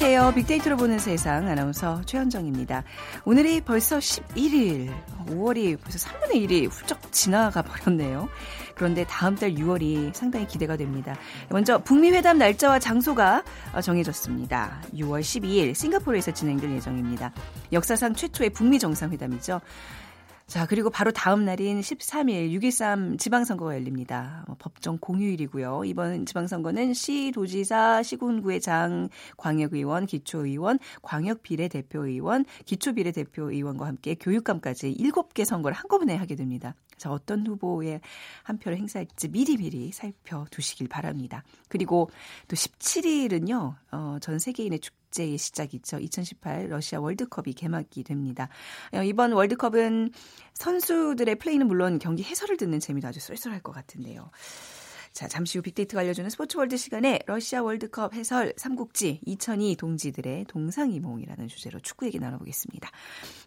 안녕하세요. 빅데이터로 보는 세상 아나운서 최현정입니다. 오늘이 벌써 11일, 5월이 벌써 3분의 1이 훌쩍 지나가 버렸네요. 그런데 다음 달 6월이 상당히 기대가 됩니다. 먼저 북미 회담 날짜와 장소가 정해졌습니다. 6월 12일 싱가포르에서 진행될 예정입니다. 역사상 최초의 북미 정상회담이죠. 자, 그리고 바로 다음 날인 13일 6.13 지방선거가 열립니다. 뭐 법정 공휴일이고요. 이번 지방선거는 시, 도지사, 시군구의 장, 광역의원, 기초의원, 광역비례대표의원, 기초비례대표의원과 함께 교육감까지 7개 선거를 한꺼번에 하게 됩니다. 자, 어떤 후보에 한 표를 행사할지 미리미리 살펴두시길 바랍니다. 그리고 또 17일은요, 어, 전 세계인의 축제 의 시작이죠. 2018 러시아 월드컵이 개막이 됩니다. 어, 이번 월드컵은 선수들의 플레이는 물론 경기 해설을 듣는 재미도 아주 쏠쏠할 것 같은데요. 자, 잠시 후 빅데이터가 알려주는 스포츠 월드 시간에 러시아 월드컵 해설 삼국지 2002 동지들의 동상이몽이라는 주제로 축구 얘기 나눠보겠습니다.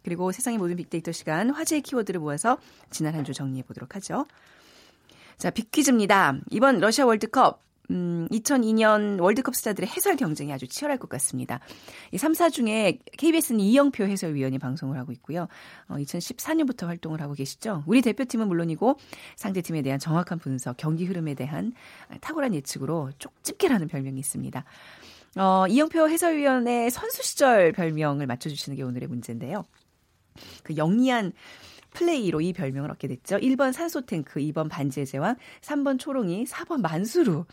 그리고 세상의 모든 빅데이터 시간 화제의 키워드를 모아서 지난 한 주 정리해 보도록 하죠. 자, 빅퀴즈입니다. 이번 러시아 월드컵 음, 2002년 월드컵 스타들의 해설 경쟁이 아주 치열할 것 같습니다. 이 3사 중에 KBS는 이영표 해설위원이 방송을 하고 있고요. 어, 2014년부터 활동을 하고 계시죠. 우리 대표팀은 물론이고 상대팀에 대한 정확한 분석, 경기 흐름에 대한 탁월한 예측으로 쪽집게라는 별명이 있습니다. 어, 이영표 해설위원의 선수 시절 별명을 맞춰주시는 게 오늘의 문제인데요. 그 영리한 플레이로 이 별명을 얻게 됐죠. 1번 산소탱크, 2번 반지의 제왕, 3번 초롱이, 4번 만수루.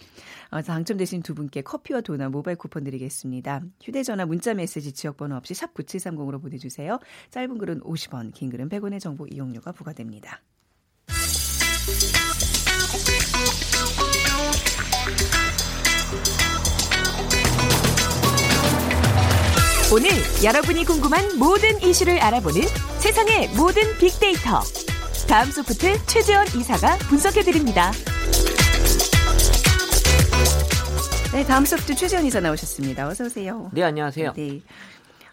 어, 당첨되신 두 분께 커피와 도넛 모바일 쿠폰 드리겠습니다. 휴대전화 문자메시지 지역번호 없이 샵 9730으로 보내주세요. 짧은 글은 50원, 긴 글은 100원의 정보 이용료가 부과됩니다. 오늘 여러분이 궁금한 모든 이슈를 알아보는 세상의 모든 빅데이터. 다음 소프트 최재원 이사가 분석해드립니다. 네, 다음 소프트 최재원 이사 나오셨습니다. 어서 오세요. 네, 안녕하세요. 네.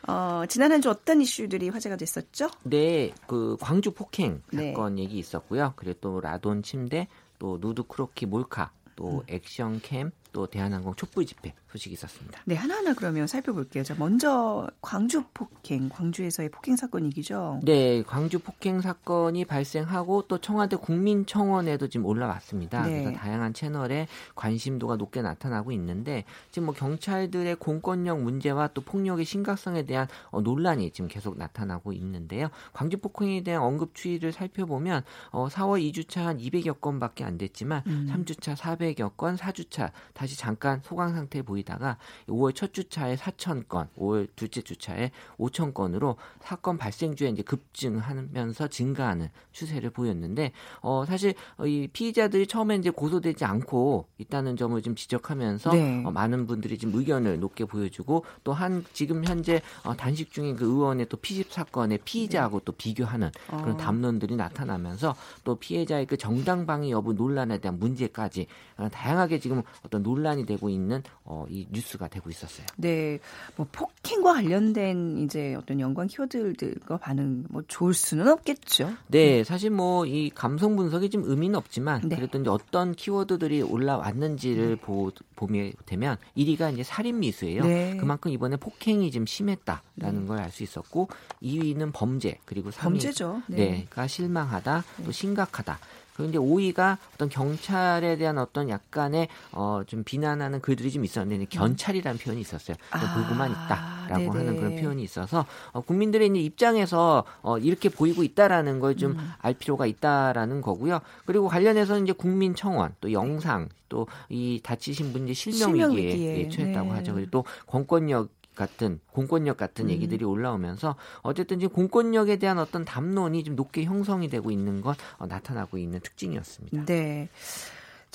어, 지난 한 주 어떤 이슈들이 화제가 됐었죠? 네, 그 광주 폭행 네. 사건 얘기 있었고요. 그리고 또 라돈 침대, 또 누드 크로키 몰카, 또 음. 액션 캠, 또 대한항공 촛불 집회 소식이 있었습니다. 네, 하나하나 그러면 살펴볼게요. 자, 먼저 광주 폭행, 광주에서의 폭행 사건 얘기죠. 네, 광주 폭행 사건이 발생하고 또 청와대 국민청원에도 지금 올라왔습니다. 네. 그래서 다양한 채널에 관심도가 높게 나타나고 있는데 지금 뭐 경찰들의 공권력 문제와 또 폭력의 심각성에 대한 어, 논란이 지금 계속 나타나고 있는데요. 광주 폭행에 대한 언급 추이를 살펴보면 어, 4월 2주차 한 200여 건밖에 안 됐지만 음. 3주차 400여 건, 4주차 다시 잠깐 소강 상태에 보이다가 5월 첫 주차에 4천 건, 5월 둘째 주차에 5천 건으로 사건 발생 주에 이제 급증하면서 증가하는 추세를 보였는데 어 사실 어, 이 피의자들이 처음에 이제 고소되지 않고 있다는 점을 좀 지적하면서 네. 어, 많은 분들이 지금 의견을 높게 보여주고 또 한 지금 현재 어, 단식 중인 그 의원의 또 피집 사건의 피의자하고 또 비교하는 그런 어. 담론들이 나타나면서 또 피해자의 그 정당방위 여부 논란에 대한 문제까지 어, 다양하게 지금 어떤 논 란이 되고 있는 어, 이 뉴스가 되고 있었어요. 네, 뭐 폭행과 관련된 이제 어떤 연관 키워드들과 반응 뭐 좋을 수는 없겠죠. 네, 사실 뭐 이 감성 분석이 좀 의미는 없지만 네. 이제 어떤 키워드들이 올라왔는지를 보, 보게 되면 1위가 이제 살인 미수예요. 네. 그만큼 이번에 폭행이 좀 심했다라는 걸알 수 있었고 2위는 범죄 그리고 3위 범죄죠. 네. 가 실망하다 또 심각하다. 이제 5위가 어떤 경찰에 대한 어떤 약간의 어 좀 비난하는 글들이 좀 있었는데 이제 견찰이라는 표현이 있었어요. 아, 보고만 있다라고 네네. 하는 그런 표현이 있어서 어, 국민들의 이제 입장에서 어, 이렇게 보이고 있다라는 걸 좀알 음. 필요가 있다라는 거고요. 그리고 관련해서 이제 국민청원 또 영상 또 이 다치신 분 이제 실명, 위기에. 예, 처했다고 네. 하죠. 그리고 또 공권력 같은 공권력 같은 음. 얘기들이 올라오면서 어쨌든 지금 공권력에 대한 어떤 담론이 좀 높게 형성이 되고 있는 것 어, 나타나고 있는 특징이었습니다. 네.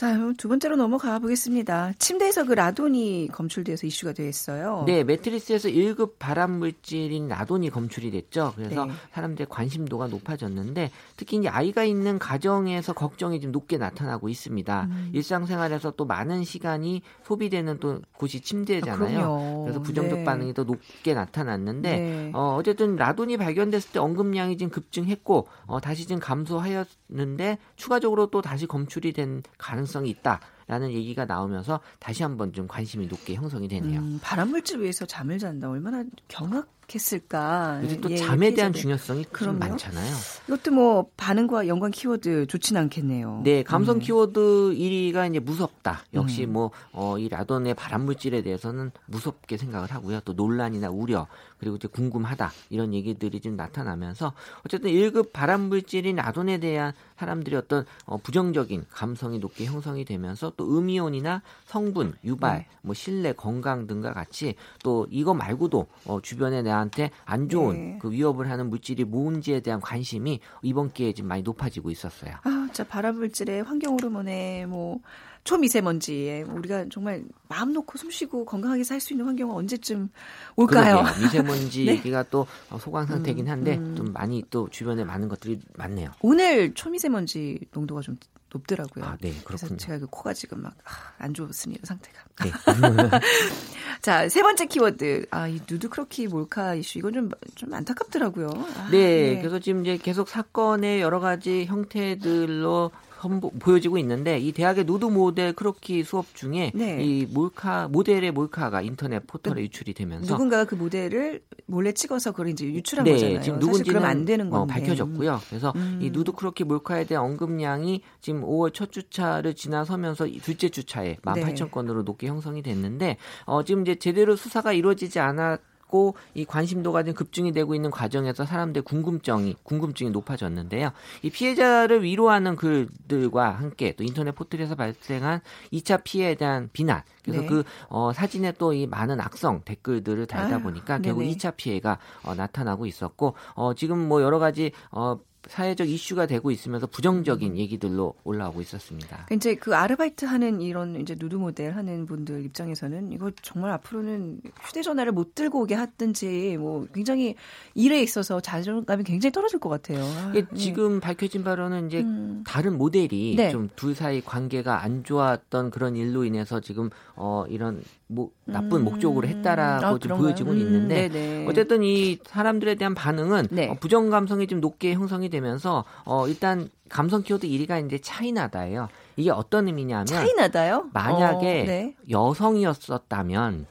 자, 그럼 두 번째로 넘어가 보겠습니다. 침대에서 그 라돈이 검출돼서 이슈가 됐어요. 네, 매트리스에서 1급 발암 물질인 라돈이 검출이 됐죠. 그래서 네. 사람들의 관심도가 높아졌는데 특히 이제 아이가 있는 가정에서 걱정이 좀 높게 나타나고 있습니다. 음. 일상생활에서 또 많은 시간이 소비되는 또 곳이 침대잖아요. 아. 그래서 부정적 네. 반응이 더 높게 나타났는데 네. 어, 어쨌든 라돈이 발견됐을 때 언급량이 지금 급증했고 어, 다시 지금 감소하였는데 추가적으로 또 다시 검출이 된 가능성이 있다. 있다 라는 얘기가 나오면서 다시 한번 좀 관심이 높게 형성이 되네요. 음, 발암물질 위해서 잠을 잔다. 얼마나 경악 했을까? 요즘 또 예, 잠에 대한 중요성이 좀 많잖아요. 이것도 뭐 반응과 연관 키워드 좋지는 않겠네요. 네, 감성 음. 키워드 1위가 이제 무섭다. 역시 음. 뭐이 어, 라돈의 발암 물질에 대해서는 무섭게 생각을 하고요. 또 논란이나 우려 그리고 이제 궁금하다 이런 얘기들이 좀 나타나면서 어쨌든 1급 발암 물질인 라돈에 대한 사람들이 어떤 어, 부정적인 감성이 높게 형성이 되면서 또 음이온이나 성분, 유발, 네. 뭐 실내 건강 등과 같이 또 이거 말고도 어, 주변에 나한테 안 좋은 네. 그 위협을 하는 물질이 뭔지에 대한 관심이 이번 기회에 좀 많이 높아지고 있었어요. 아, 자 발암 물질에 환경 호르몬에 뭐 초미세먼지에 우리가 정말 마음 놓고 숨쉬고 건강하게 살 수 있는 환경은 언제쯤 올까요? 그러게요. 미세먼지 네? 얘기가 또 소강 상태긴 음, 한데 음, 음. 좀 많이 또 주변에 많은 것들이 많네요. 오늘 초미세먼지 농도가 좀 높더라고요. 아, 네, 그렇군요. 그래서 제가 그 코가 지금 막 안 아, 좋습니다 상태가. 네. 자, 세 번째 키워드. 아, 이 누드 크로키 몰카 이슈 이건 좀 좀 안타깝더라고요. 아, 네, 네, 그래서 지금 이제 계속 사건의 여러 가지 형태들로 선보, 보여지고 있는데 이 대학의 누드 모델 크로키 수업 중에 네. 이 몰카 모델의 몰카가 인터넷 포털에 그 유출이 되면서 누군가가 그 모델을 몰래 찍어서 그걸 이제 유출한 네, 거잖아요. 지금 누군지는 안 되는 어, 건데. 어, 밝혀졌고요. 그래서 음. 이 누드 크로키 몰카에 대한 언급량이 지금 5월 첫 주차를 지나서면서 둘째 주차에 18,000건으로 네. 높게 형성이 됐는데 어, 지금 이제 제대로 수사가 이루어지지 않았 있고 이 관심도가 좀 급증이 되고 있는 과정에서 사람들의 궁금증이 궁금증이 높아졌는데요. 이 피해자를 위로하는 글들과 함께 또 인터넷 포털에서 발생한 2차 피해에 대한 비난 그래서 네. 그 어, 사진에 또 이 많은 악성 댓글들을 달다 보니까 아유, 결국 네네. 2차 피해가 어, 나타나고 있었고 어, 지금 뭐 여러 가지 어, 사회적 이슈가 되고 있으면서 부정적인 음. 얘기들로 올라오고 있었습니다. 이제 그 아르바이트 하는 이런 이제 누드 모델 하는 분들 입장에서는 이거 정말 앞으로는 휴대전화를 못 들고 오게 하든지 뭐 굉장히 일에 있어서 자존감이 굉장히 떨어질 것 같아요. 아, 예. 지금 밝혀진 바로는 이제 음. 다른 모델이 네. 좀둘 사이 관계가 안 좋았던 그런 일로 인해서 지금 어 이런 뭐 나쁜 음. 목적으로 했다라고 아, 좀 보여지고 음. 있는데 네네. 어쨌든 이 사람들에 대한 반응은 네. 어, 부정 감성이 좀 높게 형성이 되면서 어 일단 감성 키워드 1위가 이제 차이나다예요. 이게 어떤 의미냐면 차이나다요? 만약에 어, 네. 여성이었었다면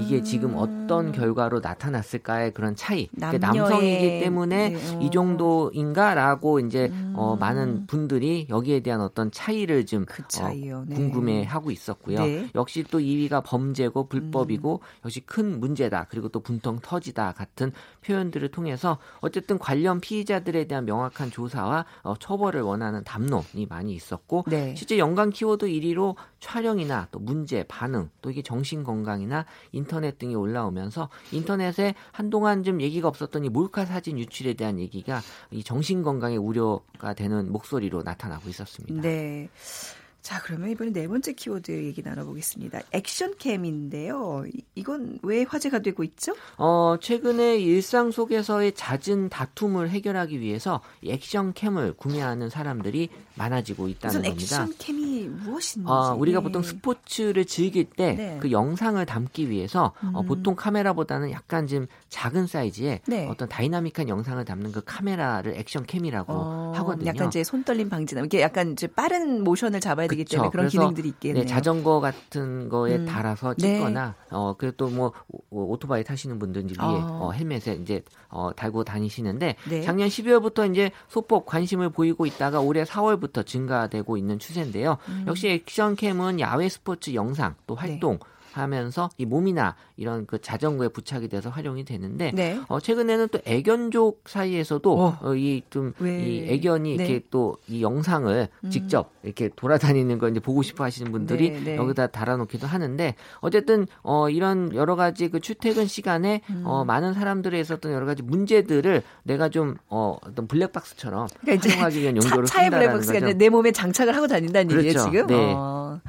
이게 지금 어떤 음. 결과로 나타났을까의 그런 차이. 그러니까 남성이기 때문에 네. 어. 이 정도인가라고 이제 음. 어, 많은 분들이 여기에 대한 어떤 차이를 좀 그 어, 네. 궁금해하고 있었고요. 네. 역시 또 2위가 범죄고 불법이고 음. 역시 큰 문제다. 그리고 또 분통 터지다 같은 표현들을 통해서 어쨌든 관련 피의자들에 대한 명확한 조사와 어, 처벌을 원하는 담론이 많이 있었고 네. 실제 연관 키워드 1위로 촬영이나 또 문제, 반응, 또 이게 정신 건강이나 인터넷 등이 올라오면서 인터넷에 한동안 좀 얘기가 없었던 이 몰카 사진 유출에 대한 얘기가 이 정신 건강에 우려가 되는 목소리로 나타나고 있었습니다. 네. 자, 그러면 이번에 네 번째 키워드 얘기 나눠보겠습니다. 액션캠인데요. 이건 왜 화제가 되고 있죠? 어, 최근에 일상 속에서의 잦은 다툼을 해결하기 위해서 액션캠을 구매하는 사람들이 많아지고 있다는 겁니다. 액션캠이 무엇인지. 어, 우리가 보통 스포츠를 즐길 때 그 네. 그 영상을 담기 위해서 어, 음. 어, 보통 카메라보다는 약간 좀 작은 사이즈의 네. 어떤 다이나믹한 영상을 담는 그 카메라를 액션 캠이라고 어, 하거든요. 약간 이제 손떨림 방지나 이게 약간 이제 빠른 모션을 잡아야 되기 때문에 그런 기능들이 있겠네요. 네, 자전거 같은 거에 음. 달아서 네. 찍거나 네. 어 그리고 또 뭐 오토바이 타시는 분들 이제 위에 어. 어, 헬멧에 이제 어 달고 다니시는데 네. 작년 12월부터 이제 소폭 관심을 보이고 있다가 올해 4월부터 증가되고 있는 추세인데요. 음. 역시 액션 캠은 야외 스포츠 영상 또 활동 네. 하면서 이 몸이나 이런 그 자전거에 부착이 돼서 활용이 되는데 네. 어, 최근에는 또 애견족 사이에서도 어. 어, 이좀 이 애견이 네. 이렇게 또 이 영상을 음. 직접 이렇게 돌아다니는 걸 이제 보고 싶어 하시는 분들이 네, 네. 여기다 달아놓기도 하는데 어쨌든 어 이런 여러 가지 그 출퇴근 시간에 음. 어 많은 사람들의 있었던 여러 가지 문제들을 내가 좀 어 어떤 블랙박스처럼 그러니까 활용하기 위한 용도로 차, 차의 블랙박스가 내 몸에 장착을 하고 다닌다는 그렇죠. 얘기예요 지금. 네. 어.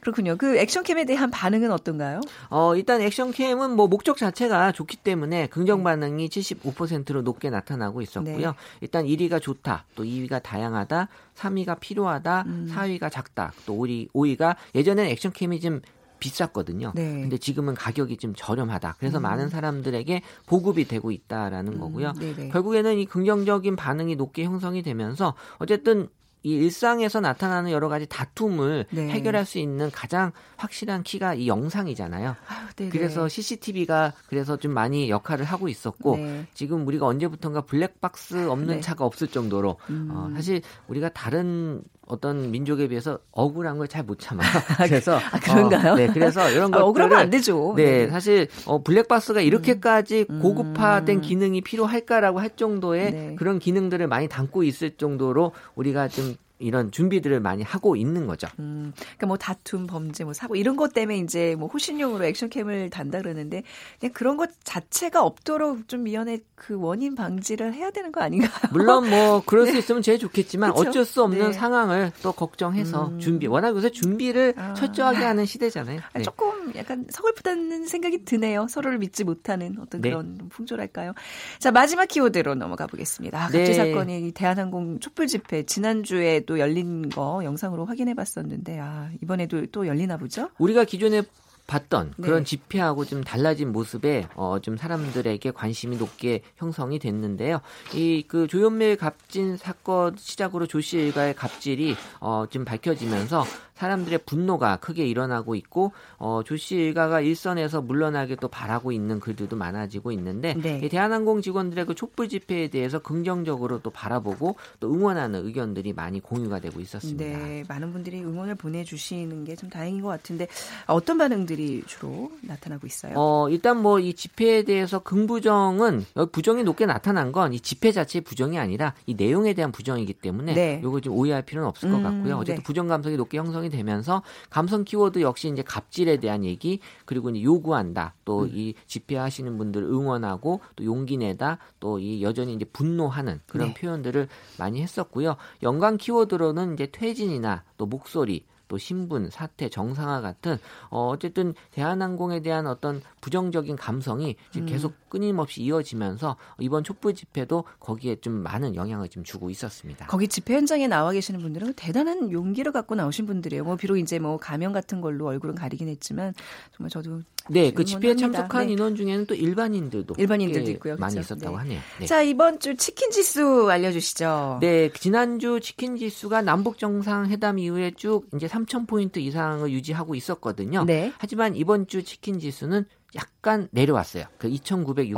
그렇군요. 그 액션캠에 대한 반응은 어떤가요? 어, 일단 액션캠은 뭐 목적 자체가 좋기 때문에 긍정 반응이 75%로 높게 나타나고 있었고요. 네. 일단 1위가 좋다, 또 2위가 다양하다, 3위가 필요하다, 음. 4위가 작다, 또 5위, 5위가 예전에는 액션캠이 좀 비쌌거든요. 네. 근데 지금은 가격이 좀 저렴하다. 그래서 음. 많은 사람들에게 보급이 되고 있다라는 음. 거고요. 네네. 결국에는 이 긍정적인 반응이 높게 형성이 되면서 어쨌든 이 일상에서 나타나는 여러 가지 다툼을 네. 해결할 수 있는 가장 확실한 키가 이 영상이잖아요. 아유, 네네. 그래서 CCTV가 그래서 좀 많이 역할을 하고 있었고 네. 지금 우리가 언제부턴가 블랙박스 없는 네. 차가 없을 정도로 음. 어, 사실 우리가 다른 어떤 민족에 비해서 억울한 걸 잘 못 참아. 그래서 아, 그런가요? 어, 네, 그래서 이런 아, 것들을 억울하면 안 되죠. 네, 사실 어, 블랙박스가 이렇게까지 음. 고급화된 기능이 필요할까라고 할 정도의 네. 그런 기능들을 많이 담고 있을 정도로 우리가 좀 이런 준비들을 많이 하고 있는 거죠. 음, 그러니까 뭐 다툼, 범죄, 뭐 사고 이런 것 때문에 이제 뭐 호신용으로 액션캠을 단다 그러는데 그냥 그런 것 자체가 없도록 좀 미연의 그 원인 방지를 해야 되는 거 아닌가요? 물론 뭐 그럴 수 있으면 제일 좋겠지만 그쵸? 어쩔 수 없는 네. 상황을 또 걱정해서 음. 준비. 워낙 요새 준비를 아. 철저하게 하는 시대잖아요. 아, 네. 조금 약간 서글프다는 생각이 드네요. 서로를 믿지 못하는 어떤 네. 그런 풍조랄까요. 자 마지막 키워드로 넘어가 보겠습니다. 아, 갑질 네. 사건이 이 대한항공 촛불 집회 지난주에 또 열린 거 영상으로 확인해 봤었는데 아 이번에도 또 열리나 보죠? 우리가 기존에 봤던 네. 그런 집회하고 좀 달라진 모습에 어, 좀 사람들에게 관심이 높게 형성이 됐는데요. 이 그 조현밀 갑진 사건 시작으로 조씨 일가의 갑질이 어, 좀 밝혀지면서 사람들의 분노가 크게 일어나고 있고 어, 조씨 일가가 일선에서 물러나게 또 바라고 있는 글들도 많아지고 있는데 네. 이 대한항공 직원들의 그 촛불 집회에 대해서 긍정적으로 또 바라보고 또 응원하는 의견들이 많이 공유가 되고 있었습니다. 네, 많은 분들이 응원을 보내주시는 게 좀 다행인 것 같은데 어떤 반응들이 주로 나타나고 있어요? 어, 일단 뭐 이 집회에 대해서 긍부정은 여기 부정이 높게 나타난 건 이 집회 자체의 부정이 아니라 이 내용에 대한 부정이기 때문에 네. 요거 좀 오해할 필요는 없을 것 음, 같고요. 어쨌든 네. 부정 감성이 높게 형성이 되면서 감성 키워드 역시 이제 갑질에 대한 얘기 그리고 이제 요구한다. 또 음. 이 집회하시는 분들 응원하고 또 용기 내다 또 이 여전히 이제 분노하는 그런 네. 표현들을 많이 했었고요. 연관 키워드로는 이제 퇴진이나 또 목소리 또 신분, 사태, 정상화 같은 어 어쨌든 대한항공에 대한 어떤 부정적인 감성이 지금 음. 계속 끊임없이 이어지면서 이번 촛불 집회도 거기에 좀 많은 영향을 좀 주고 있었습니다. 거기 집회 현장에 나와 계시는 분들은 대단한 용기를 갖고 나오신 분들이에요. 뭐 비록 이제 뭐 가면 같은 걸로 얼굴은 가리긴 했지만 정말 저도 네, 그 집회에. 참석한 네. 인원 중에는 또 일반인들도 일반인들도 꽤 있고요. 많이 그렇죠? 있었다고 네. 하네요. 네. 자 이번 주 치킨 지수 알려 주시죠. 네, 지난주 치킨 지수가 남북 정상 회담 이후에 쭉 이제 3,000 포인트 이상을 유지하고 있었거든요. 네. 하지만 이번 주 치킨 지수는 약간 내려왔어요. 그 2,961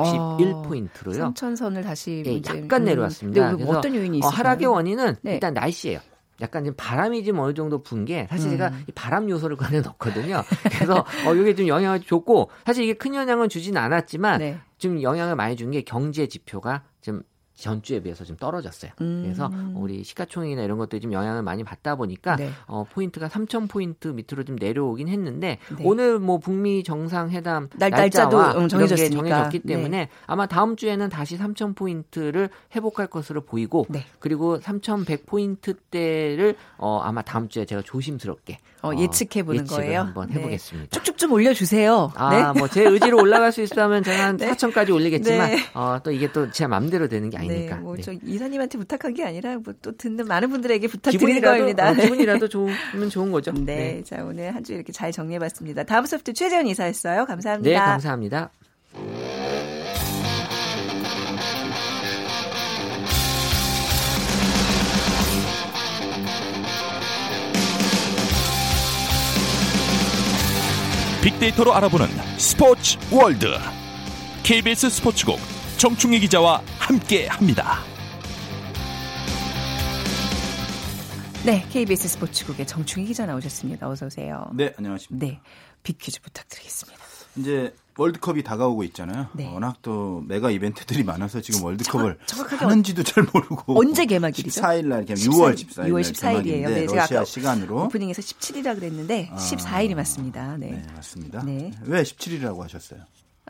포인트로요. 3천선을 다시 예, 이제, 약간 음, 내려왔습니다. 네, 그래서 어떤 요인이 어, 있을까요? 하락의 원인은 네. 일단 날씨예요. 약간 좀 바람이 좀 어느 정도 분 게 사실 제가 음. 이 바람 요소를 꺼내 넣거든요. 그래서 어 이게 좀 영향을 줬고 사실 이게 큰 영향은 주진 않았지만 네. 좀 영향을 많이 준 게 경제 지표가 좀 전주에 비해서 좀 떨어졌어요. 음. 그래서 우리 시가총액이나 이런 것들이 좀 영향을 많이 받다 보니까 네. 어, 포인트가 3,000 포인트 밑으로 좀 내려오긴 했는데 네. 오늘 뭐 북미 정상회담 날- 날짜와 음, 이런 게 정해졌으니까. 정해졌기 네. 때문에 아마 다음 주에는 다시 3,000 포인트를 회복할 것으로 보이고 네. 그리고 3,100 포인트대를 어, 아마 다음 주에 제가 조심스럽게 어, 예측해 보는 거예요. 한번 네. 해보겠습니다. 쭉쭉 좀 올려주세요. 아, 뭐제 의지로 올라갈 수 있다면 제가 한 네. 4천까지 올리겠지만 네. 어, 또 이게 또제 맘대로 되는 게 아니니까. 네, 뭐 네. 저 이사님한테 부탁한 게 아니라 뭐 또 듣는 많은 분들에게 부탁드리는 겁니다. 어, 기분이라도 좋으면 좋은 거죠. 네, 자 오늘 한 주 이렇게 잘 정리해봤습니다. 다음 소프트 최재원 이사였어요. 감사합니다. 네, 감사합니다. 빅데이터로 알아보는 스포츠 월드 KBS 스포츠국 정충희 기자와 함께합니다. 네, KBS 스포츠국의 정충희 기자 나오셨습니다. 어서 오세요. 네, 안녕하십니까. 네, 빅퀴즈 부탁드리겠습니다. 이제 월드컵이 다가오고 있잖아요. 네. 워낙 또 메가 이벤트들이 많아서 지금 월드컵을 정확- 하는지도 잘 모르고 언제 개막일이죠? 14일 날 6월 14일 날 6월 14일이에요. 개막인데 네, 제가 아까 시간으로 오프닝에서 17이라 그랬는데 아. 14일이 맞습니다. 네. 네, 맞습니다. 네. 왜 17이라고 하셨어요?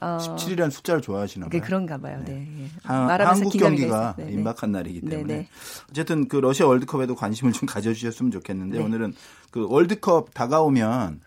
어, 17이라는 숫자를 좋아하시나 그 봐요. 그런가 봐요. 네. 예. 하- 말하면서 한국 경기가. 네, 네. 임박한 날이기 때문에 네, 네. 어쨌든 그 러시아 월드컵에도 관심을 좀 가져주셨으면 좋겠는데 네. 오늘은 그 월드컵 다가오면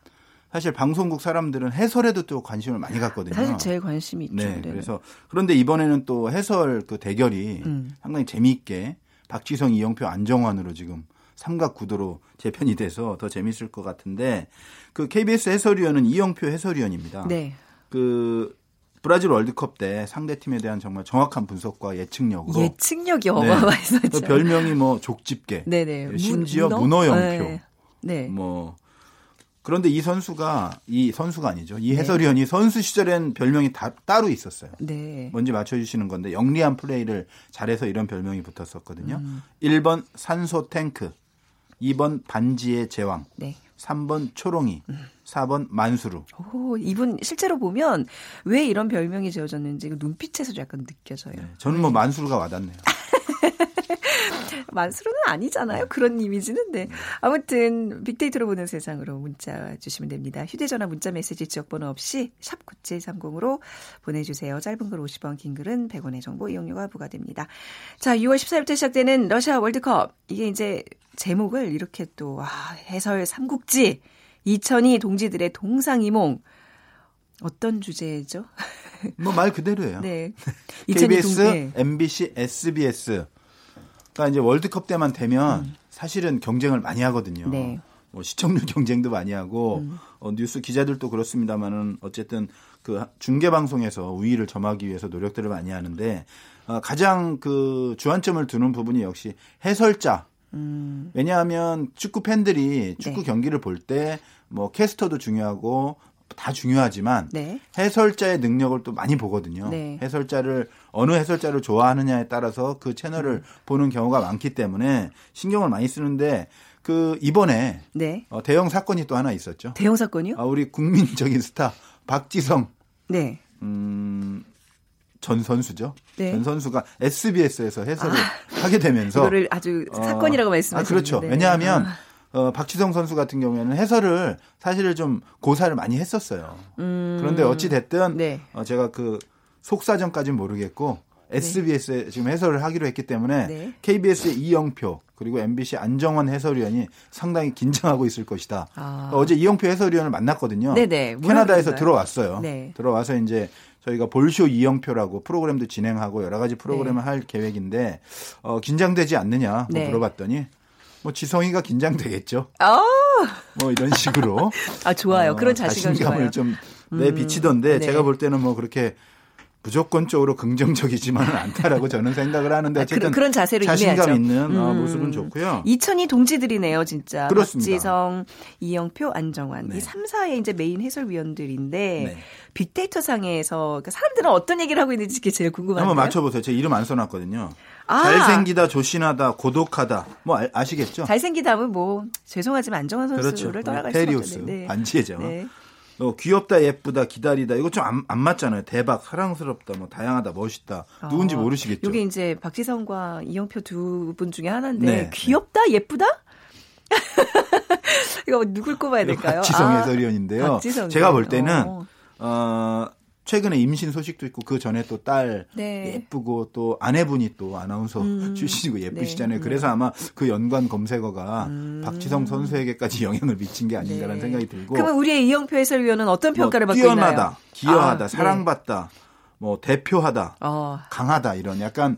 사실 방송국 사람들은 해설에도 또 관심을 많이 갖거든요. 사실 제일 관심이 있죠. 네, 네. 그래서 그런데 이번에는 또 해설 그 대결이 음. 상당히 재미있게 박지성, 이영표, 안정환으로 지금 삼각 구도로 재편이 돼서 더 재밌을 것 같은데 그 KBS 해설위원은 이영표 해설위원입니다. 네. 그 브라질 월드컵 때 상대 팀에 대한 정말 정확한 분석과 예측력으로 예측력이 어마어마했었죠. 그 별명이 뭐 족집게, 네네. 심지어 문어? 문어 영표, 네. 네. 뭐 그런데 이 선수가 이 선수가 아니죠. 네. 이 해설위원이 선수 시절엔 별명이 다, 따로 있었어요. 네. 뭔지 맞춰주시는 건데 영리한 플레이를 잘해서 이런 별명이 붙었었거든요. 음. 1번 산소 탱크, 2번 반지의 제왕, 네. 3번 초롱이, 4번 만수루. 오, 이분 실제로 보면 왜 이런 별명이 지어졌는지 그 눈빛에서도 약간 느껴져요. 네, 저는 뭐 만수루가 와닿네요. 만수르는 아니잖아요. 그런 이미지는. 네. 아무튼 빅데이터로 보는 세상으로 문자 주시면 됩니다. 휴대전화 문자 메시지 지역번호 없이 샵 9730으로 보내주세요. 짧은 글 50원, 긴 글은 100원의 정보 이용료가 부과됩니다. 자, 6월 14일부터 시작되는 러시아 월드컵. 이게 이제 제목을 이렇게 또 아, 해설 삼국지 2002 동지들의 동상이몽 어떤 주제죠? 뭐 말 그대로예요. 네. 2002 KBS, 동- 네. MBC, SBS. 그러니까 이제 월드컵 때만 되면 사실은 경쟁을 많이 하거든요. 음. 네. 뭐 시청률 경쟁도 많이 하고 음. 어, 뉴스 기자들도 그렇습니다만은 어쨌든 그 중계 방송에서 우위를 점하기 위해서 노력들을 많이 하는데 어, 가장 그 주안점을 두는 부분이 역시 해설자. 음. 왜냐하면 축구 팬들이 축구 네. 경기를 볼 때 뭐 캐스터도 중요하고 다 중요하지만 네. 해설자의 능력을 또 많이 보거든요. 네. 해설자를 어느 해설자를 좋아하느냐에 따라서 그 채널을 음. 보는 경우가 많기 때문에 신경을 많이 쓰는데 그 이번에 네. 어, 대형 사건이 또 하나 있었죠. 대형 사건이요? 아, 우리 국민적인 스타 박지성 네. 음, 전 선수죠. 네. 전 선수가 SBS에서 해설을 하게 되면서 이거를 아주 어, 사건이라고 아, 말씀하셨는데. 그렇죠. 왜냐하면 어, 박지성 선수 같은 경우에는 해설을 사실을 좀 고사를 많이 했었어요. 음, 그런데 어찌 됐든 네. 어, 제가 그 속사정까지는 모르겠고 SBS에 지금 해설을 하기로 했기 때문에 네. KBS의 이영표 그리고 MBC 안정환 해설위원이 상당히 긴장하고 있을 것이다. 아. 어제 이영표 해설위원을 만났거든요. 네네. 캐나다에서? 들어왔어요. 네. 들어와서 이제 저희가 볼쇼 이영표라고 프로그램도 진행하고 여러 가지 프로그램을 할 계획인데 어, 긴장되지 않느냐 뭐 네. 물어봤더니 뭐 지성이가 긴장되겠죠. 아, 뭐 이런 식으로 아 좋아요. 어, 그런 자신감. 자신감을 좀 내비치던데 네. 제가 볼 때는 뭐 그렇게 무조건적으로 긍정적이지만은 않다라고 저는 생각을 하는데 아, 어쨌든 그런- 그런 자세로 자신감 임해야죠. 있는 어, 음. 모습은 좋고요. 2002 동지들이네요, 진짜. 그렇습니다. 박지성, 이영표, 안정환. 네. 이 3, 4의 이제 메인 해설위원들인데 네. 빅데이터 상에서 그러니까 사람들은 어떤 얘기를 하고 있는지 그게 제일 궁금한데요. 한번 맞춰보세요. 제 이름 안 써놨거든요. 아. 잘생기다, 조신하다, 고독하다. 뭐 아, 시겠죠 잘생기다면 뭐 죄송하지만 안정환 선수를 그렇죠. 떠나갈 테리우스, 수가 없는데. 반지의죠. 네. 어, 귀엽다, 예쁘다, 기다리다. 이거 좀안 맞잖아요. 대박, 사랑스럽다, 뭐 다양하다, 멋있다. 누군지 어, 모르시겠죠. 이게 이제 박지성과 이영표 두 분 중에 하나인데 네. 귀엽다, 예쁘다? 이거 누굴 꼽아야 될까요? 박지성 아, 해설위원인데요. 박지성이요. 제가 볼 때는 어. 어, 최근에 임신 소식도 있고 그 전에 또딸 네. 예쁘고 또 아내분이 또 아나운서 음. 출신이고 예쁘시잖아요. 네. 그래서 아마 그 연관 검색어가 박지성 선수에게까지 영향을 미친 게 아닌가라는 네. 생각이 들고 그러면 우리의 이영표 해설위원은 어떤 뭐 평가를 받고 뛰어나다, 있나요? 기여하다, 아, 네. 사랑받다, 뭐 대표하다, 어, 강하다 이런 약간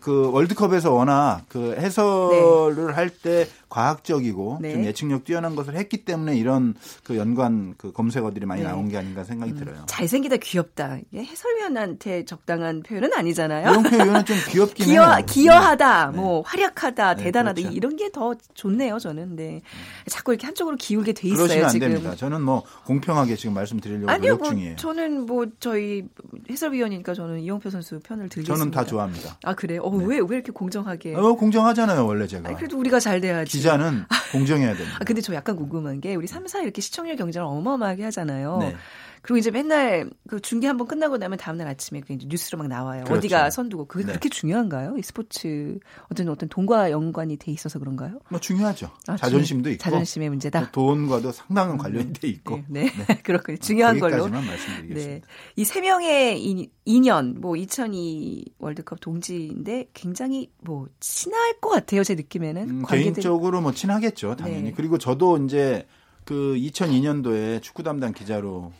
그 월드컵에서 워낙 그 해설을 할때 과학적이고 네. 좀 예측력 뛰어난 것을 했기 때문에 이런 그 연관 그 검색어들이 많이 네. 나온 게 아닌가 생각이 들어요. 잘생기다, 귀엽다. 이게 해설위원한테 적당한 표현은 아니잖아요. 이영표 의원은 좀 귀엽긴 기여, 해요. 기여하다, 네. 뭐 활약하다, 네, 대단하다 그렇죠. 이런 게 더 좋네요, 저는. 네. 자꾸 이렇게 한쪽으로 기울게 돼 있어요, 그러시면 안 지금. 됩니다. 저는 뭐 공평하게 지금 말씀드리려고 아니요, 노력 뭐 중이에요. 저는 뭐 저희 해설위원이니까 저는 이영표 선수 편을 들겠습니다. 저는 다 좋아합니다. 아 그래요? 어, 왜, 왜 이렇게 공정하게? 어, 공정하잖아요, 원래 제가. 아니, 그래도 우리가 잘 돼야지. 기자는 공정해야 됩니다. 아, 근데 저 약간 궁금한 게 우리 3, 4 이렇게 시청률 경쟁을 어마어마하게 하잖아요. 네. 그리고 이제 맨날 그 중계 한번 끝나고 나면 다음날 아침에 그 이제 뉴스로 막 나와요. 그렇죠. 어디가 선두고 그게 네. 그렇게 중요한가요? 이 스포츠 어떤 어떤 돈과 연관이 돼 있어서 그런가요? 뭐 중요하죠. 아, 자존심도 중- 있고. 자존심의 문제다. 또 돈과도 상당한 관련이 돼 있고. 네, 네. 그렇군요. 중요한 걸로. 거기까지만 말씀드리겠습니다. 네. 이 세 명의 인- 인연, 뭐, 2002 월드컵 동지인데 굉장히 뭐, 친할 것 같아요, 제 느낌에는. 음. 개인적으로 뭐 친하겠죠, 당연히. 네. 그리고 저도 이제 그 2002년도에 축구 담당 기자로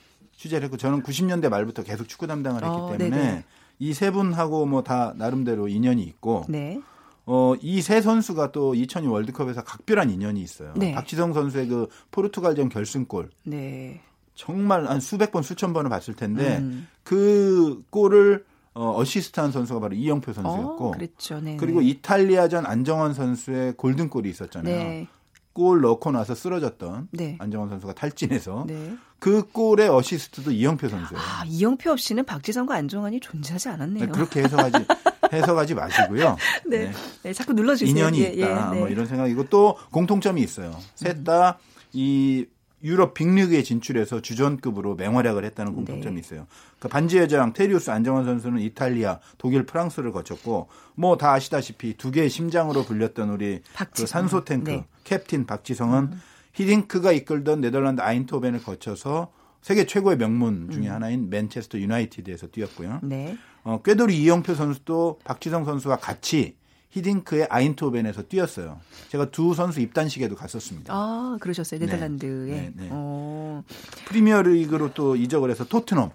취재를 했고 저는 90년대 말부터 계속 축구 담당을 했기 어, 때문에. 이 세 분하고 뭐 다 나름대로 인연이 있고 네. 어, 이 세 선수가 또 2002 월드컵에서 각별한 인연이 있어요. 네. 박지성 선수의 그 포르투갈전 결승골 네. 정말 한 수백 번 수천 번을 봤을 텐데 음. 그 골을 어, 어시스트한 선수가 바로 이영표 선수였고 어, 그랬죠. 네. 그리고 이탈리아전 안정환 선수의 골든골이 있었잖아요. 네. 골 넣고 나서 쓰러졌던 네. 안정환 선수가 탈진해서 네. 그 골의 어시스트도 이영표 선수예요. 아, 이영표 없이는 박지성과 안정환이 존재하지 않았네요. 그렇게 해석하지 해석하지 마시고요. 네. 네, 자꾸 눌러 주세요. 인연이 예, 있다. 예, 네. 뭐 이런 생각이고 또 공통점이 있어요. 셋 다 이 유럽 빅리그에 진출해서 주전급으로 맹활약을 했다는 공통점이 네. 있어요. 그 반지 여장 테리우스 안정환 선수는 이탈리아, 독일, 프랑스를 거쳤고 뭐 다 아시다시피 두 개의 심장으로 불렸던 우리 그. 산소 탱크 네. 캡틴 박지성은 히딩크가 이끌던 네덜란드 아인토벤을 거쳐서 세계 최고의 명문 중에 하나인 맨체스터 유나이티드에서 뛰었고요. 네. 어, 꾀돌이 이영표 선수도 박지성 선수와 같이 히딩크의 아인토벤에서 뛰었어요. 제가 두 선수 입단식에도 갔었습니다. 아, 그러셨어요. 네. 네덜란드에. 네, 네. 어, 프리미어리그로 또 이적을 해서 토트넘.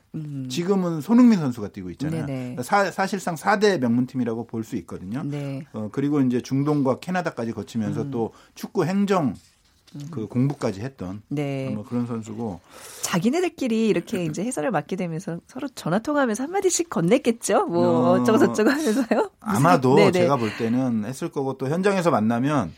지금은 손흥민 선수가 뛰고 있잖아요. 음. 네네. 사, 사실상 4대 명문팀이라고 볼 수 있거든요. 네. 어, 그리고 이제 중동과 캐나다까지 거치면서 음. 또 축구 행정 그 공부까지 했던 네. 뭐 그런 선수고 자기네들끼리 이렇게 이제 해설을 맡게 되면서 서로 전화 통화하면서 한 마디씩 건넸겠죠? 뭐 어, 어쩌고 저쩌고 하면서요? 아마도 네네. 제가 볼 때는 했을 거고 또 현장에서 만나면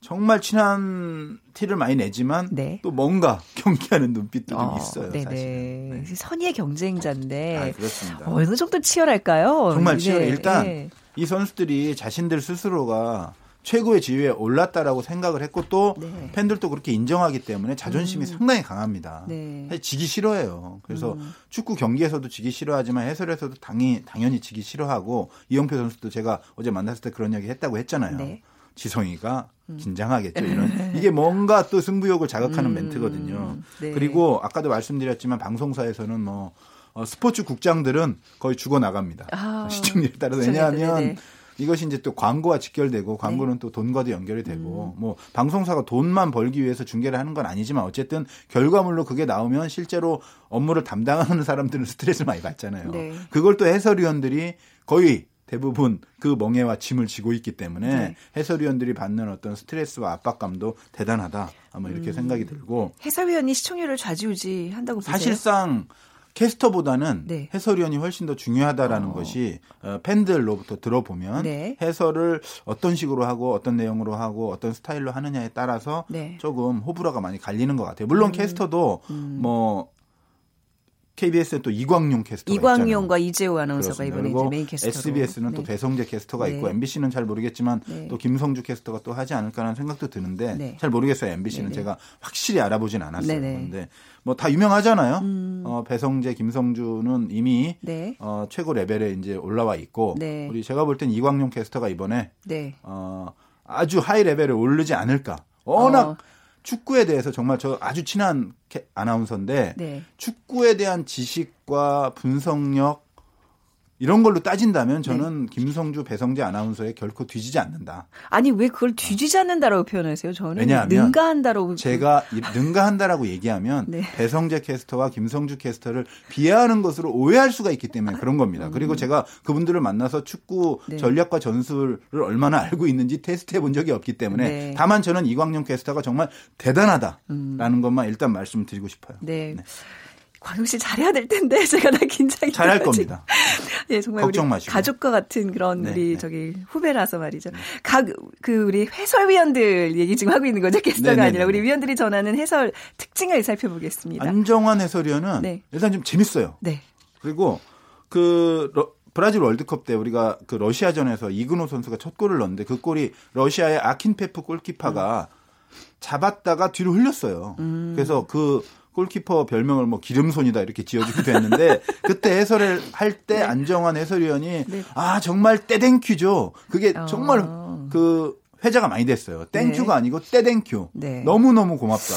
정말 친한 티를 많이 내지만 네. 또 뭔가 경계하는 눈빛도 좀 어, 있어요. 네네. 사실은. 네. 선의의 경쟁자인데 아, 그렇습니다. 어느 정도 치열할까요? 정말 네, 치열해. 일단 네. 이 선수들이 자신들 스스로가 최고의 지위에 올랐다라고 생각을 했고 또 네. 음. 팬들도 그렇게 인정하기 때문에 자존심이 상당히 강합니다. 네. 사실 지기 싫어해요. 그래서 음. 축구 경기에서도 지기 싫어하지만 해설에서도 당연히 당연히 지기 싫어하고 이영표 선수도 제가 어제 만났을 때 그런 얘기 했다고 했잖아요. 네. 지성이가 긴장하겠죠. 이런 이게 뭔가 또 승부욕을 자극하는 음. 멘트거든요. 네. 그리고 아까도 말씀드렸지만 방송사에서는 뭐 어, 스포츠 국장들은 거의 죽어 나갑니다. 아, 시청률에 따라서 그렇죠. 왜냐하면 네네. 이것이 이제 또 광고와 직결되고 광고는 또 돈과도 연결이 되고 뭐 방송사가 돈만 벌기 위해서 중계를 하는 건 아니지만 어쨌든 결과물로 그게 나오면 실제로 업무를 담당하는 사람들은 스트레스를 많이 받잖아요. 네. 그걸 또 해설위원들이 거의 대부분 그 멍해와 짐을 지고 있기 때문에 네. 해설위원들이 받는 어떤 스트레스와 압박감도 대단하다. 아마 이렇게 생각이 들고 해설위원이 시청률을 좌지우지 한다고 보세요? 사실상 캐스터보다는 네. 해설위원이 훨씬 더 중요하다라는 것이 어, 팬들로부터 들어보면 네. 해설을 어떤 식으로 하고 어떤 내용으로 하고 어떤 스타일로 하느냐에 따라서 네. 음. 조금 호불호가 많이 갈리는 것 같아요. 물론 캐스터도 뭐 KBS에 또 이광용 캐스터가 이광용과 있잖아요. 이재호 아나운서가 그렇습니다. 이번에 메인 캐스터로 SBS는 또 네. 배성재 캐스터가 네. 있고 MBC는 잘 모르겠지만 네. 또 김성주 캐스터가 또 하지 않을까라는 생각도 드는데 네. 잘 모르겠어요. MBC는 네네. 제가 확실히 알아보진 않았어요. 음. 그런데 뭐 다 유명하잖아요. 어, 배성재, 김성주는 이미 네. 어, 최고 레벨에 이제 올라와 있고 네. 우리 제가 볼 땐 이광용 캐스터가 이번에 네. 어, 아주 하이 레벨에 오르지 않을까. 워낙 어. 축구에 대해서 정말 저 아주 친한 캐- 아나운서인데 네. 축구에 대한 지식과 분석력 이런 걸로 따진다면 저는 네. 김성주, 배성재 아나운서에 결코 뒤지지 않는다. 아니 왜 그걸 뒤지지 않는다라고 표현하세요? 저는 왜냐하면 능가한다라고 제가 이- 능가한다라고 얘기하면 네. 배성재 캐스터와 김성주 캐스터를 비하하는 것으로 오해할 수가 있기 때문에 그런 겁니다. 그리고 제가 그분들을 만나서 축구 음. 네. 전략과 전술을 얼마나 알고 있는지 테스트해 본 적이 없기 때문에 네. 음. 다만 저는 이광용 캐스터가 정말 대단하다라는 것만 일단 말씀드리고 싶어요. 네. 광용 씨 잘해야 될 텐데 제가 다 긴장이 잘할 돼가지고. 겁니다. 예, 정말 걱정 마시고. 가족과 같은 그런 네, 우리 네. 저기 후배라서 말이죠. 각그 우리 해설위원들 얘기 지금 하고 있는 거죠. 게스트가 네, 네, 아니라 네, 우리 네. 위원들이 전하는 해설 특징을 살펴보겠습니다. 안정환 해설위원은 네. 일단 좀 재밌어요. 네. 그리고 그 러- 브라질 월드컵 때 우리가 그 러시아전에서 이근호 선수가 첫 골을 넣었는데 그 골이 러시아의 아킨페프 골키퍼가 잡았다가 뒤로 흘렸어요. 음. 그래서 그 골키퍼 별명을 뭐 기름손이다 이렇게 지어주기도 했는데 그때 해설을 할 때 안정환 해설위원이 네. 아 정말 떼댕큐죠. 그게 어. 정말 그 회자가 많이 됐어요. 땡큐가 아니고 떼댕큐. 네. 너무 너무 고맙다.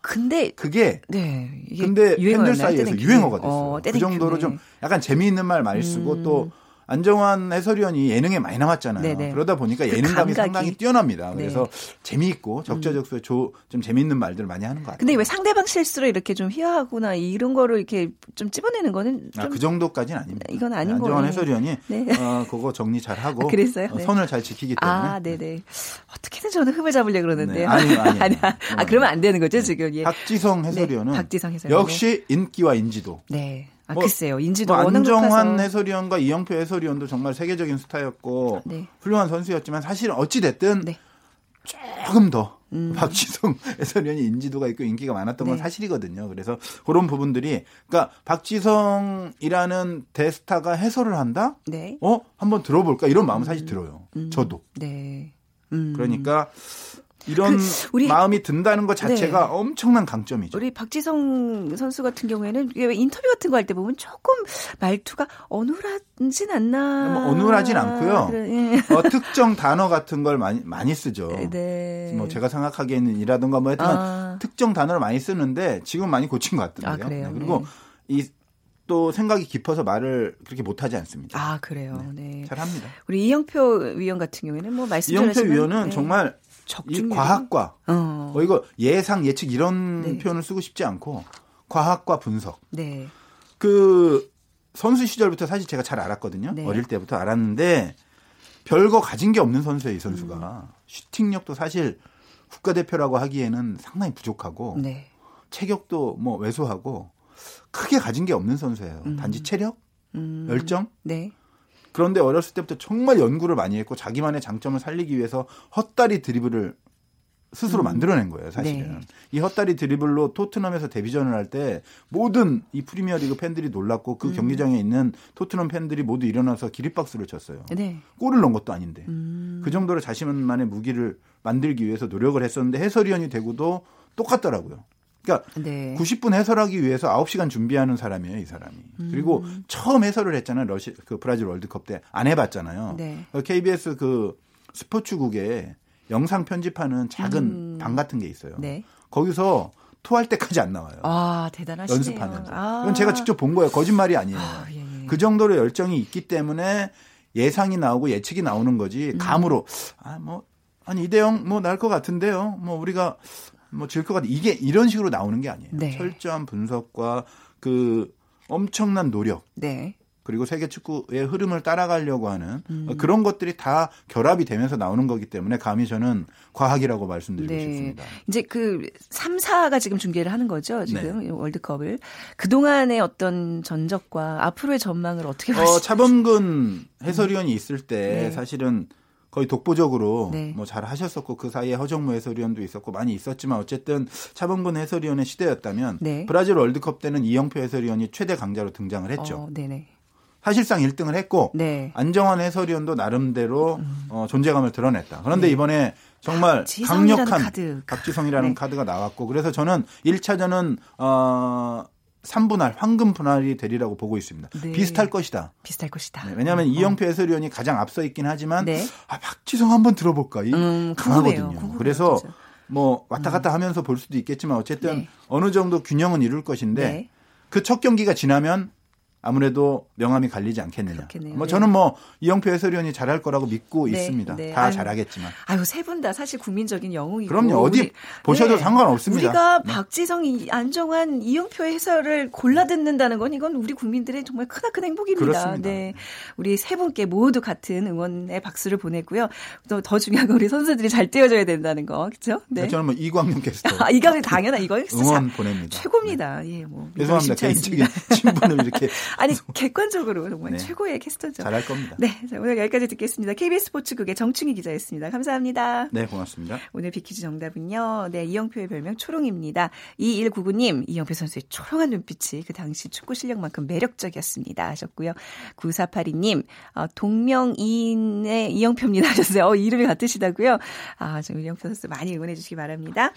근데 그게 네. 근데 팬들? 사이에서 떼댕큐? 유행어가 됐어요. 어, 그. 정도로 네. 음. 좀 약간 재미있는 말 많이 쓰고 또 안정환 해설위원이 예능에 많이 남았잖아요. 네네. 그러다 보니까 그 예능감이 감각이. 상당히 뛰어납니다. 네. 그래서 재미있고 적재적소에 조- 좀 재미있는 말들을 많이 하는 것 같아요. 근데 왜 상대방 실수를 이렇게 좀 희화하거나 이런 거를 이렇게 좀 찝어내는 거는 좀 아, 그 정도까지는 아닙니다. 이건 아닌 안정환 거예요. 해설위원이 네. 어, 그거 정리 잘 하고 아, 그랬어요? 어, 네. 선을 잘 지키기 때문에 아, 네네. 어떻게든 저는 흠을 잡으려고 그러는데요. 네, 아니요, 아니요. 아, 그러면 안 되는 거죠, 지금. 예. 박지성 해설위원은 네, 박지성 해설위원. 역시 인기와 인지도. 네. 아, 뭐, 글쎄요. 인지도 뭐 안정환 높아서. 해설위원과 이영표 해설위원도 정말 세계적인 스타였고 네. 훌륭한 선수였지만 사실 어찌 됐든 네. 조금 더 박지성 해설위원이 인지도가 있고 인기가 많았던 건 네. 사실이거든요. 그래서 그런 부분들이 그러니까 박지성이라는 대스타가 해설을 한다? 네. 어? 한번 들어볼까? 이런 마음은 사실 들어요. 저도. 네. 음. 그러니까 이런 그 우리- 마음이 든다는 것 자체가 네. 엄청난 강점이죠. 우리 박지성 선수 같은 경우에는 인터뷰 같은 거 할 때 보면 조금 말투가 어눌하진 않나. 뭐 어눌하진 않고요. 그래, 예. 어, 특정 단어 같은 걸 많이 많이 쓰죠. 네. 뭐 제가 생각하기에는 이라든가 뭐 하여튼 아. 특정 단어를 많이 쓰는데 지금 많이 고친 것 같던데요. 아, 그래요? 그리고 네. 이또 생각이 깊어서 말을 그렇게 못하지 않습니다. 아, 그래요. 네. 잘합니다. 우리 이영표 위원 같은 경우에는 뭐 말씀 이영표 위원은 네. 정말 이 적중률이- 과학과 어. 뭐 이거 예상 예측 이런 네. 표현을 쓰고 싶지 않고 과학과 분석. 네. 그 선수 시절부터 사실 제가 잘 알았거든요. 네. 어릴 때부터 알았는데 별거 가진 게 없는 선수예요, 이 선수가. 음. 슈팅력도 사실 국가대표라고 하기에는 상당히 부족하고 네. 체격도 뭐 왜소하고 크게 가진 게 없는 선수예요. 단지 체력, 음. 열정. 네. 그런데 어렸을 때부터 정말 연구를 많이 했고 자기만의 장점을 살리기 위해서 헛다리 드리블을 스스로 만들어낸 거예요, 사실은. 음. 네. 이 헛다리 드리블로 토트넘에서 데뷔전을 할 때 모든 이 프리미어리그 팬들이 놀랐고 음. 그 경기장에 있는 토트넘 팬들이 모두 일어나서 기립박수를 쳤어요. 네. 골을 넣은 것도 아닌데. 음. 그 정도로 자신만의 무기를 만들기 위해서 노력을 했었는데 해설위원이 되고도 똑같더라고요. 그러니까 네. 90분 해설하기 위해서 9시간 준비하는 사람이에요, 이 사람이. 그리고 음. 처음 해설을 했잖아요. 러시 그 브라질 월드컵 때 안 해봤잖아요. 네. KBS 그 스포츠국에 영상 편집하는 작은 음. 방 같은 게 있어요. 네. 거기서 토할 때까지 안 나와요. 아, 대단하시네요. 연습하면서. 아. 이건 제가 직접 본 거예요. 거짓말이 아니에요. 아, 예, 예. 그 정도로 열정이 있기 때문에 예상이 나오고 예측이 나오는 거지 음. 감으로 아뭐 아니 이대영 뭐 날 것 같은데요. 뭐 우리가 뭐 질 것 같아 이게 이런 식으로 나오는 게 아니에요. 네. 철저한 분석과 그 엄청난 노력 네. 그리고 세계 축구의 흐름을 따라가려고 하는 음. 어, 그런 것들이 다 결합이 되면서 나오는 거기 때문에 감히 저는 과학이라고 말씀드리고 네. 싶습니다. 이제 그 3, 4가 지금 중계를 하는 거죠, 지금 네. 월드컵을. 그동안의 어떤 전적과 앞으로의 전망을 어떻게 어, 보시죠? 차범근 해설위원이 있을 때 네. 사실은 거의 독보적으로 네. 뭐잘 하셨었고 그 사이에 허정무 해설위원도 있었고 많이 있었지만 어쨌든 차범근 해설위원의 시대였다면 네. 브라질 월드컵 때는 이영표 해설위원이 최대 강자로 등장을 했죠. 어. 사실상 1등을 했고 네. 안정환 해설위원도 나름대로 어, 존재감을 드러냈다. 그런데 네. 이번에 정말 강력한 카드. 박지성이라는 네. 카드가 나왔고 그래서 저는 1차전은 어 3분할 황금 분할이 되리라고 보고 있습니다. 네. 비슷할 것이다. 비슷할 것이다. 네, 왜냐하면 이영표 해설위원이 가장 앞서 있긴 하지만 네. 아 박지성 한번 들어볼까 이 음. 강하거든요. 궁금해요, 그래서 진짜. 뭐 왔다 갔다 하면서 볼 수도 있겠지만 어쨌든 네. 어느 정도 균형은 이룰 것인데 네. 그첫 경기가 지나면 아무래도 명함이 갈리지 않겠느냐. 그렇겠네요. 뭐 네. 저는 뭐 이영표 해설위원이 잘할 거라고 믿고 네, 있습니다. 네. 다 아유, 잘하겠지만. 아유, 세 분 다 사실 국민적인 영웅이고. 그럼요. 어디 우리- 보셔도 네. 상관없습니다. 우리가 네. 박지성, 이- 안정환, 이영표의 해설을 골라 듣는다는 건 이건 우리 국민들의 정말 크나큰 행복입니다. 그렇습니다. 네. 우리 세 분께 모두 같은 응원의 박수를 보내고요. 또 더 중요한 건 우리 선수들이 잘 뛰어줘야 된다는 거. 그렇죠? 네. 저는 뭐 이광용 캐스터 아, 이거 당연한 이거 응원 보냅니다. 최고입니다. 예, 뭐. 네. 죄송합니다. 개인적인 친분을 이렇게 아니, 객관적으로 정말 네. 최고의 캐스터죠. 잘할 겁니다. 네, 자, 오늘 여기까지 듣겠습니다. KBS 스포츠국의 정충희 기자였습니다. 감사합니다. 네, 고맙습니다. 오늘 비키즈 정답은요. 네, 이영표의 별명 초롱입니다. 2199님, 이영표 선수의 초롱한 눈빛이 그 당시 축구 실력만큼 매력적이었습니다. 하셨고요. 9482님, 어, 동명이인의 이영표입니다. 하셨어요. 어, 이름이 같으시다고요? 아, 저 이영표 선수 많이 응원해 주시기 바랍니다.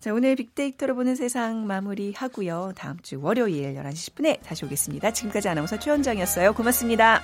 자, 오늘 빅데이터로 보는 세상 마무리하고요. 다음 주 월요일 11시 10분에 다시 오겠습니다. 지금까지 아나운서 최원정이었어요. 고맙습니다.